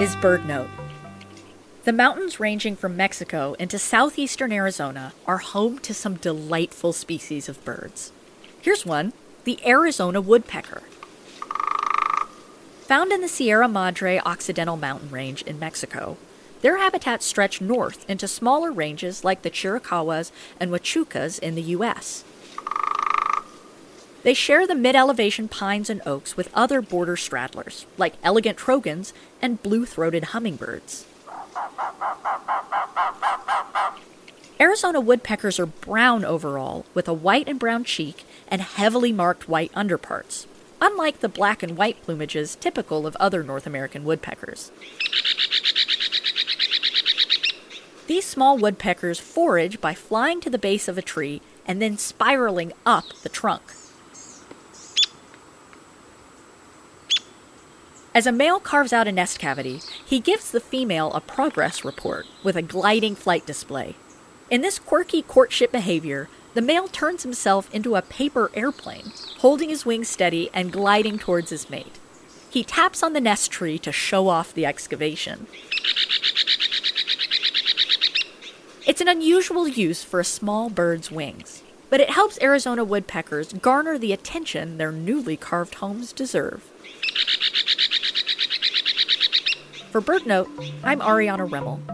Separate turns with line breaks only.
is BirdNote. The mountains ranging from Mexico into southeastern Arizona are home to some delightful species of birds. Here's one the Arizona woodpecker. Found in the Sierra Madre Occidental mountain range in Mexico, their habitats stretch north into smaller ranges like the Chiricahuas and Huachucas in the U.S. They share the mid elevation pines and oaks with other border straddlers, like elegant trogons and blue throated hummingbirds. Arizona woodpeckers are brown overall, with a white and brown cheek and heavily marked white underparts, unlike the black and white plumages typical of other North American woodpeckers. These small woodpeckers forage by flying to the base of a tree and then spiraling up the trunk. As a male carves out a nest cavity, he gives the female a progress report with a gliding flight display. In this quirky courtship behavior, the male turns himself into a paper airplane, holding his wings steady and gliding towards his mate. He taps on the nest tree to show off the excavation. It's an unusual use for a small bird's wings, but it helps Arizona woodpeckers garner the attention their newly carved homes deserve. For BirdNote, I'm Ariana Remmel.